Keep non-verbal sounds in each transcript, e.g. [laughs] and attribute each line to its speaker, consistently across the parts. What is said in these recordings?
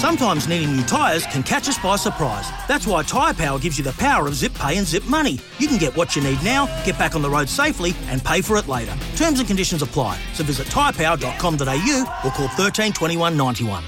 Speaker 1: Sometimes needing new tyres can catch us by surprise. That's why Tyre Power gives you the power of zip pay and zip money. You can get what you need now, get back on the road safely, and pay for it later. Terms and conditions apply. So visit tyrepower.com.au or call 13 21 91.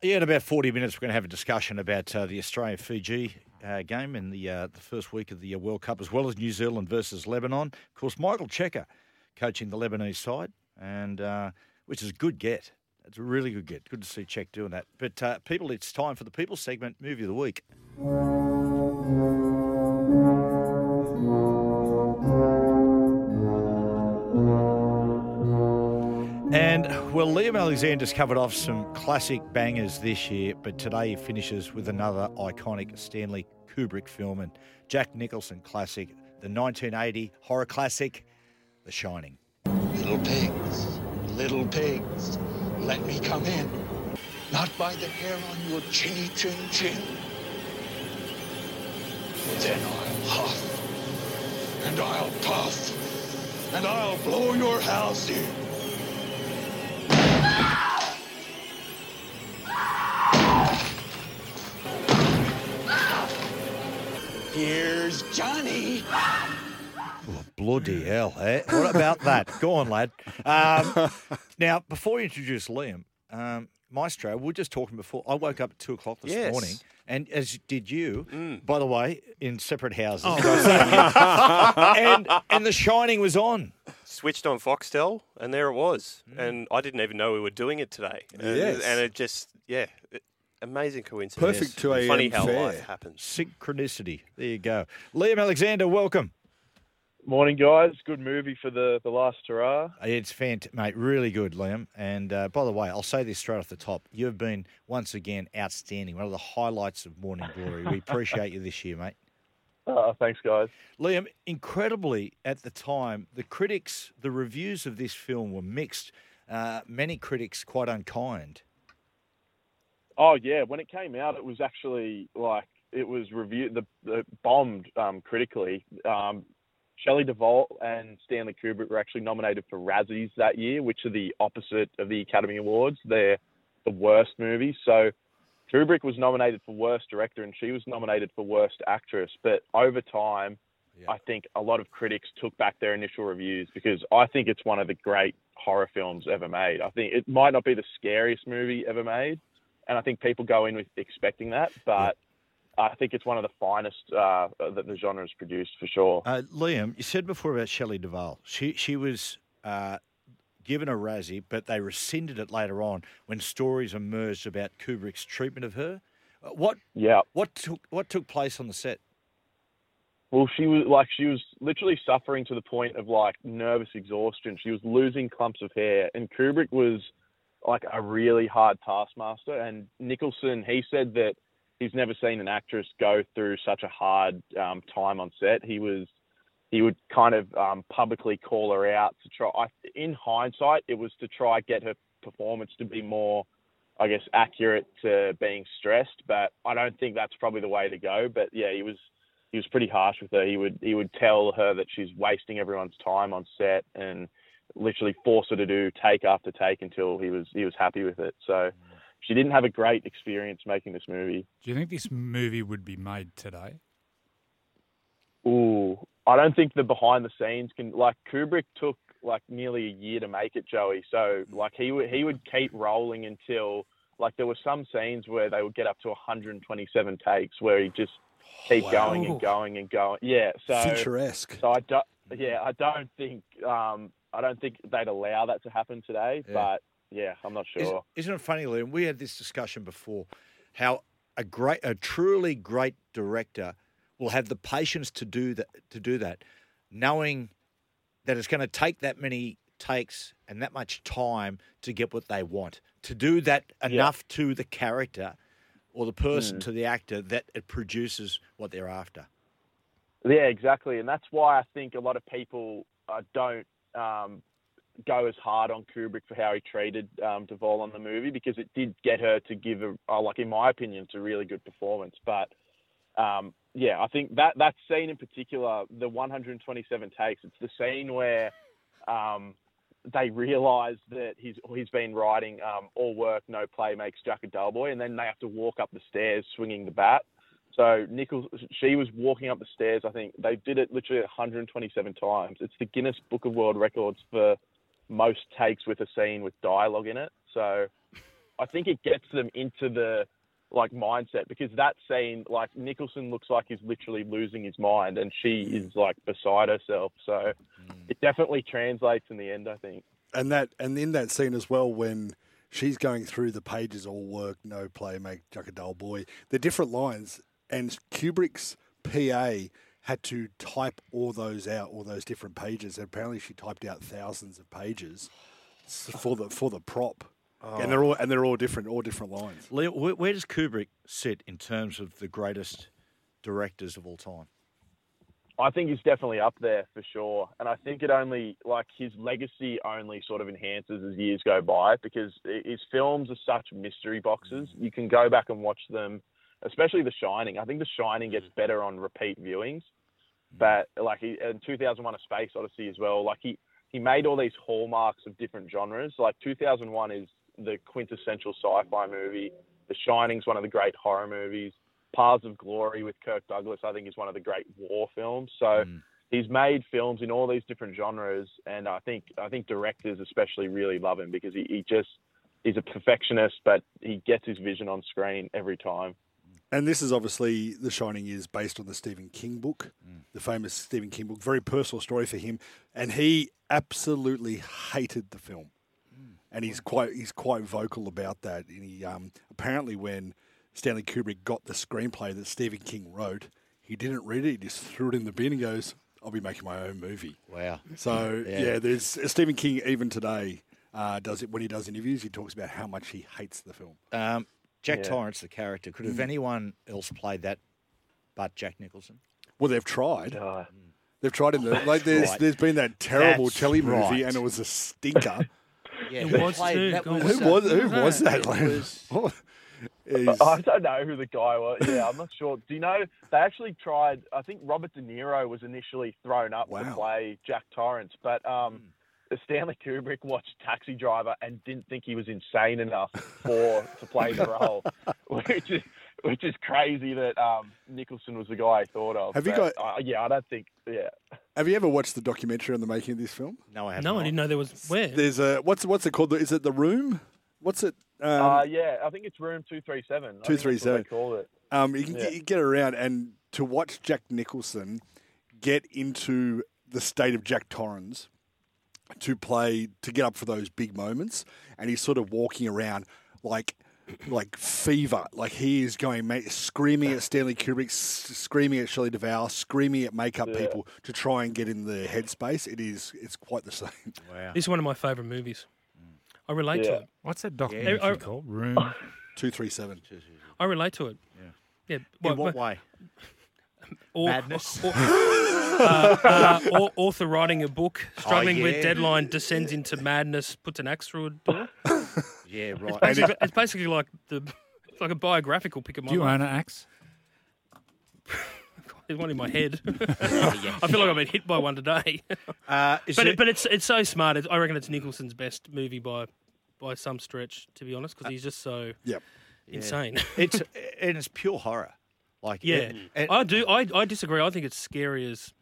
Speaker 2: Yeah, in about 40 minutes, we're going to have a discussion about uh, the Australia Fiji uh, game in the uh, the first week of the uh, World Cup, as well as New Zealand versus Lebanon. Of course, Michael Cheika coaching the Lebanese side, and uh, which is a good get. It's a really good get. Good to see Czech doing that. But uh, people, it's time for the People segment, movie of the week. And well, Liam Alexander's covered off some classic bangers this year, but today he finishes with another iconic Stanley Kubrick film and Jack Nicholson classic, the 1980 horror classic, The Shining.
Speaker 3: Little pigs, little pigs, let me come in. Not by the hair on your chinny chin chin. Then I'll huff, and I'll puff, and I'll blow your house in. Here's Johnny.
Speaker 2: Bloody hell, eh? What about that? Go on, lad. Um, [laughs] now, before you introduce Liam, um, Maestro, we were just talking before. I woke up at two o'clock this
Speaker 4: Yes.
Speaker 2: morning, and as did you,
Speaker 4: Mm.
Speaker 2: by the way, in separate houses.
Speaker 4: Oh. [laughs]
Speaker 2: and, and The Shining was on.
Speaker 4: Switched on Foxtel, and there it was.
Speaker 2: Mm.
Speaker 4: And I didn't even know we were doing it today. And,
Speaker 5: Yes.
Speaker 4: and it just, yeah, it- amazing coincidence.
Speaker 5: Perfect 2 a.m.
Speaker 4: Funny how
Speaker 5: fare.
Speaker 4: life happens.
Speaker 2: Synchronicity. There you go. Liam Alexander, welcome.
Speaker 6: Morning, guys. Good movie for the, the last hurrah.
Speaker 2: It's fantastic, mate. Really good, Liam. And uh, by the way, I'll say this straight off the top. You've been, once again, outstanding. One of the highlights of Morning Glory. We appreciate you this year, mate.
Speaker 6: Uh, [laughs] thanks, guys.
Speaker 2: Liam, incredibly, at the time, the critics, the reviews of this film were mixed. Uh, many critics quite unkind.
Speaker 6: Oh yeah, when it came out, it was actually like it was reviewed, the, the bombed um, critically. Um, Shelley Duvall and Stanley Kubrick were actually nominated for Razzies that year, which are the opposite of the Academy Awards. They're the worst movies. So Kubrick was nominated for worst director, and she was nominated for worst actress. But over time, I think a lot of critics took back their initial reviews because I think it's one of the great horror films ever made. I think it might not be the scariest movie ever made, and I think people go in with expecting that, but I think it's one of the finest uh, that the genre has produced for sure.
Speaker 2: Uh, Liam, you said before about Shelley Duvall. She she was uh, given a Razzie, but they rescinded it later on when stories emerged about Kubrick's treatment of her. Uh, What
Speaker 6: Yeah.
Speaker 2: what took what took place on the set?
Speaker 6: Well, she was like she was literally suffering to the point of like nervous exhaustion. She was losing clumps of hair, and Kubrick was like a really hard taskmaster. And Nicholson, he said that he's never seen an actress go through such a hard um, time on set. He was he would kind of um, publicly call her out to try. I, in hindsight, it was to try get her performance to be more, I guess, accurate to being stressed. But I don't think that's probably the way to go. But yeah, he was he was pretty harsh with her. He would he would tell her that she's wasting everyone's time on set and literally force her to do take after take until he was he was happy with it. So she didn't have a great experience making this movie.
Speaker 7: Do you think this movie would be made today?
Speaker 6: Ooh, I don't think the behind the scenes can like Kubrick took like nearly a year to make it, Joey. So like he would he would keep rolling until like there were some scenes where they would get up to 127 takes where he just keep going and going and going. Yeah, so
Speaker 5: Fincher-esque.
Speaker 6: So I don't. Yeah, I don't think um I don't think they'd allow that to happen today.
Speaker 2: Yeah.
Speaker 6: But yeah, I'm not sure.
Speaker 2: Isn't it funny, Liam? We had this discussion before. How a great, a truly great director will have the patience to do that, to do that, knowing that it's going to take that many takes and that much time to get what they want. To do that enough to the character or the person,
Speaker 6: Mm.
Speaker 2: to the actor, that it produces what they're after.
Speaker 6: Yeah, exactly, and that's why I think a lot of people uh, don't um, go as hard on Kubrick for how he treated um, Duvall on the movie because it did get her to give a, uh, like in my opinion, it's a really good performance. But um, yeah, I think that that scene in particular, the 127 takes, it's the scene where um, they realise that he's he's been writing um, all work, no play makes Jack a dull boy, and then they have to walk up the stairs swinging the bat. So Nichols, she was walking up the stairs. I think they did it literally 127 times. It's the Guinness Book of World Records for most takes with a scene with dialogue in it. So I think it gets them into the like mindset because that scene, like Nicholson looks like he's literally losing his mind, and she is like beside herself. So mm. it definitely translates in the end. I think.
Speaker 5: and that and in that scene as well when she's going through the pages all work no play make Jack a dull boy the different lines and Kubrick's PA had to type all those out all those different pages and apparently she typed out thousands of pages oh. for the for the prop and they're oh. all and they're all different all different lines
Speaker 2: Leo, where, where does Kubrick sit in terms of the greatest directors of all time?
Speaker 6: I think he's definitely up there for sure. And I think it only, like, his legacy only sort of enhances as years go by because his films are such mystery boxes. You can go back and watch them, especially The Shining. I think The Shining gets mm. better on repeat viewings. Mm. But, like, he, in 2001 A Space Odyssey as well, like, he, he made all these hallmarks of different genres. Like, 2001 is the quintessential sci fi movie. The Shining's one of the great horror movies. Paths of Glory with Kirk Douglas, I think, is one of the great war films. So mm. he's made films in all these different genres, and I think I think directors especially really love him because he, he just he's a perfectionist, but he gets his vision on screen every time.
Speaker 5: And this is obviously The Shining is based on the Stephen King book the famous Stephen King book very personal story for him and he absolutely hated the film and he's quite he's quite vocal about that. And he um, apparently when Stanley Kubrick got the screenplay that Stephen King wrote, he didn't read it. He just threw it in the bin and goes, "I'll be making my own movie."
Speaker 2: Wow. [laughs]
Speaker 5: So
Speaker 2: Yeah.
Speaker 5: yeah, there's Stephen King even today uh, does it when he does interviews. He talks about how much he hates the film.
Speaker 2: Um, Jack
Speaker 6: Yeah.
Speaker 2: Torrance, the character, could have anyone else played that but Jack Nicholson?
Speaker 5: Well, they've tried.
Speaker 6: Uh,
Speaker 5: They've tried in the like. There's
Speaker 2: right.
Speaker 5: there's been that terrible
Speaker 2: That's
Speaker 5: telly movie,
Speaker 2: right.
Speaker 5: and it was a stinker. [laughs]
Speaker 2: Yeah,
Speaker 8: It was too.
Speaker 2: that was,
Speaker 5: who
Speaker 2: uh,
Speaker 5: was who was that?
Speaker 2: It
Speaker 5: Like,
Speaker 2: was- [laughs]
Speaker 6: I don't know who the guy was. Yeah, I'm not sure. Do you know they actually tried? I think Robert De Niro was initially thrown up to play Jack Torrance, but um, Stanley Kubrick watched Taxi Driver and didn't think he was insane enough for to play the role, [laughs] which is which is crazy that um, Nicholson was the guy I thought of.
Speaker 5: Have you got-
Speaker 6: Uh, yeah, I don't think. Yeah.
Speaker 5: Have you ever watched the documentary on the making of this film?
Speaker 2: no, I haven't.
Speaker 8: No, I didn't know there was where.
Speaker 5: There's a what's what's it called? Is it the Room? What's it? Um,
Speaker 6: uh, yeah, I think it's room two three seven.
Speaker 5: 237.
Speaker 6: Call it.
Speaker 5: Um, you can
Speaker 6: Yeah.
Speaker 5: you get around and to watch Jack Nicholson get into the state of Jack Torrance to play to get up for those big moments, and he's sort of walking around like like fever, like he is going ma- screaming at Stanley Kubrick, screaming at Shelley Duvall, screaming at makeup
Speaker 6: Yeah.
Speaker 5: people to try and get in the headspace. It is it's quite the [laughs] same.
Speaker 2: Wow.
Speaker 8: This is one of my favourite movies. I relate to it.
Speaker 7: What's that documentary
Speaker 8: I-
Speaker 7: called? Room. [laughs]
Speaker 5: Two three seven.
Speaker 8: I relate to it.
Speaker 2: Yeah.
Speaker 8: Yeah.
Speaker 2: In
Speaker 8: well,
Speaker 2: what way? [laughs]
Speaker 8: au-
Speaker 2: Madness?
Speaker 8: au- uh, uh, author writing a book, struggling
Speaker 2: yeah.
Speaker 8: with deadline, descends into madness, puts an axe through a door. [laughs]
Speaker 2: Yeah, right.
Speaker 8: Basically, it's basically like the it's like a biographical pick of my
Speaker 7: Do you own an axe? [laughs]
Speaker 8: There's one in my head. [laughs] I feel like I've been hit by one today.
Speaker 2: Uh, is
Speaker 8: but
Speaker 2: there-
Speaker 8: it, but it's it's so smart. It's, I reckon it's Nicholson's best movie by by some stretch, to be honest, because he's just so
Speaker 5: Yep.
Speaker 8: insane.
Speaker 2: it's and it's pure horror. Like
Speaker 8: yeah,
Speaker 2: and- and-
Speaker 8: I do. I, I disagree. I think it's scary as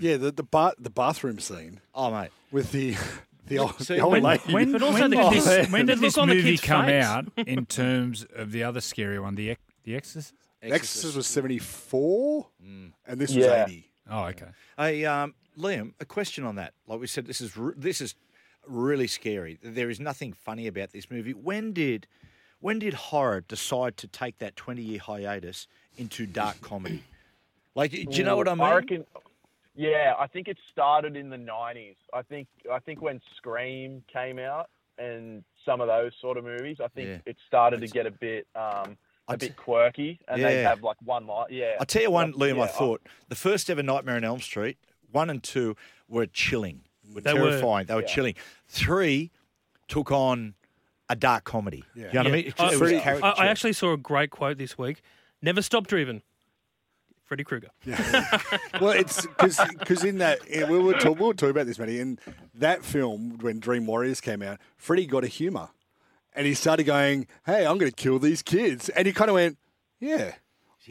Speaker 5: Yeah, the the bar, the bathroom scene
Speaker 2: oh mate,
Speaker 5: with the [laughs] the old,
Speaker 2: See,
Speaker 5: the old
Speaker 2: when-
Speaker 5: lady.
Speaker 7: When,
Speaker 8: But also
Speaker 7: when
Speaker 8: the-
Speaker 7: did
Speaker 8: the-
Speaker 7: this, [laughs] when
Speaker 8: the
Speaker 7: did this
Speaker 8: on the
Speaker 7: movie
Speaker 8: kid's
Speaker 7: come
Speaker 8: face.
Speaker 7: out in terms of the other scary one, The, Ex- the Exorcist?
Speaker 5: Exorcist was seventy four, and this was eighty.
Speaker 7: Oh, okay.
Speaker 2: Hey, um, Liam, a question on that. Like we said, this is re- this is really scary. There is nothing funny about this movie. When did when did horror decide to take that twenty year hiatus into dark comedy? Like, do you know what I mean?
Speaker 6: I reckon. Yeah, I think it started in the '90s. I think I think when Scream came out and some of those sort of movies, I think
Speaker 2: Yeah.
Speaker 6: it started to get a bit um, a
Speaker 2: I'd
Speaker 6: bit quirky, and they
Speaker 2: Yeah.
Speaker 6: have like one light. Yeah,
Speaker 2: I'll tell you one, Liam.
Speaker 6: Yeah,
Speaker 2: I thought the first ever Nightmare on Elm Street, one and two were chilling, were
Speaker 8: They were.
Speaker 2: terrifying. They were
Speaker 6: Yeah.
Speaker 2: chilling. Three took on a dark comedy.
Speaker 5: Yeah.
Speaker 2: You know what I mean? It,
Speaker 8: I-
Speaker 2: it was
Speaker 8: I, I actually saw a great quote this week. Never stop dreaming. Freddy Krueger. [laughs]
Speaker 5: well, it's because in that in- we were talk, we were talking about this, Matty. In that film, when Dream Warriors came out, Freddy got a humour, and he started going, "Hey, I'm going to kill these kids," and he kind of went, "Yeah."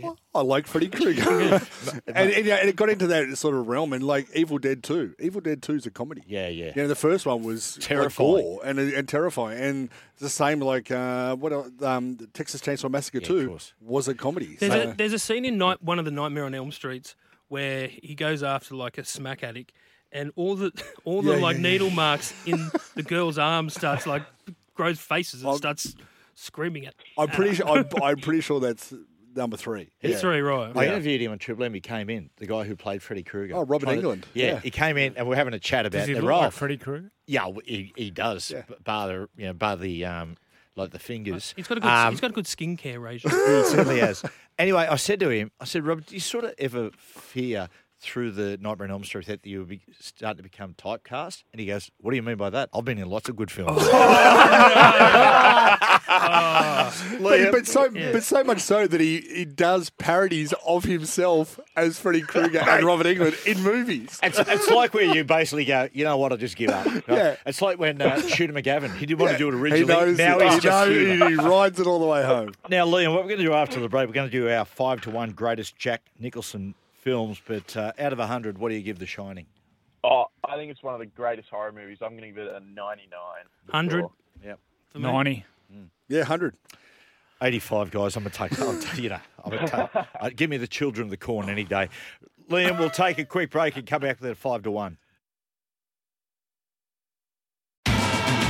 Speaker 5: Well, I like Freddy Krueger, [laughs] [laughs] and, and, yeah, and it got into that sort of realm, and like Evil Dead Two. Evil Dead Two is a comedy.
Speaker 2: Yeah, yeah.
Speaker 5: You know, the first one was like
Speaker 2: Terrifying.
Speaker 5: gore and and terrifying, and the same like uh, what else, um, Texas Chainsaw Massacre
Speaker 2: of
Speaker 5: Two was a comedy.
Speaker 8: There's
Speaker 5: So-
Speaker 8: a there's a scene in night one of the Nightmare on Elm Streets where he goes after like a smack addict, and all the [laughs] all the
Speaker 5: Yeah,
Speaker 8: like
Speaker 5: yeah, yeah.
Speaker 8: needle marks in the girl's arm starts like grows faces and starts screaming at.
Speaker 5: I'm pretty sure. I'm, I'm pretty sure that's number three.
Speaker 8: He's
Speaker 5: Yeah.
Speaker 8: three right.
Speaker 2: I interviewed him on Triple M. He came in, the guy who played Freddy Krueger.
Speaker 5: Oh, Robert
Speaker 2: Englund. to- yeah,
Speaker 5: Yeah.
Speaker 2: he came in and we're having a chat about
Speaker 7: Does he
Speaker 2: the
Speaker 7: look
Speaker 2: role.
Speaker 7: like Freddy Krueger?
Speaker 2: yeah, he, he does.
Speaker 5: Yeah.
Speaker 2: Bar the you know, bar the um, like the fingers.
Speaker 8: He's got a good
Speaker 2: Um,
Speaker 8: he's got a good skincare regime. [laughs]
Speaker 2: he certainly has. Anyway, I said to him, I said, Robert, do you sort of ever fear through the Nightmare on Elm Street that you would be starting to become typecast? And he goes, What do you mean by that? I've been in lots of good films. [laughs] [laughs]
Speaker 5: But, but so, but so much so that he, he does parodies of himself as Freddy Krueger and Robert Englund in movies.
Speaker 2: It's, it's like where you basically go, you know what, I'll just give up. [laughs] right?
Speaker 5: Yeah.
Speaker 2: It's like when uh, Shooter McGavin, he didn't want to do it
Speaker 5: He
Speaker 2: originally.
Speaker 5: knows.
Speaker 2: now
Speaker 5: it.
Speaker 2: he's
Speaker 5: he,
Speaker 2: just
Speaker 5: knows-
Speaker 2: humour.
Speaker 5: he rides it all the way home.
Speaker 2: Now, Liam, what we're going to do after the break, we're going to do our five to one greatest Jack Nicholson films. But uh, out of 100, what do you give The Shining?
Speaker 6: Oh, I think it's one of the greatest horror movies. I'm going to give it a 99. for
Speaker 8: 100.
Speaker 6: sure.
Speaker 2: Yep.
Speaker 8: for me.
Speaker 7: Ninety.
Speaker 5: Yeah, hundred.
Speaker 2: 85 guys, I'm going to take, I'll take you know, I'm going to take, uh, give me the children of the corn any day. Liam, we'll take a quick break and come back with that five to one.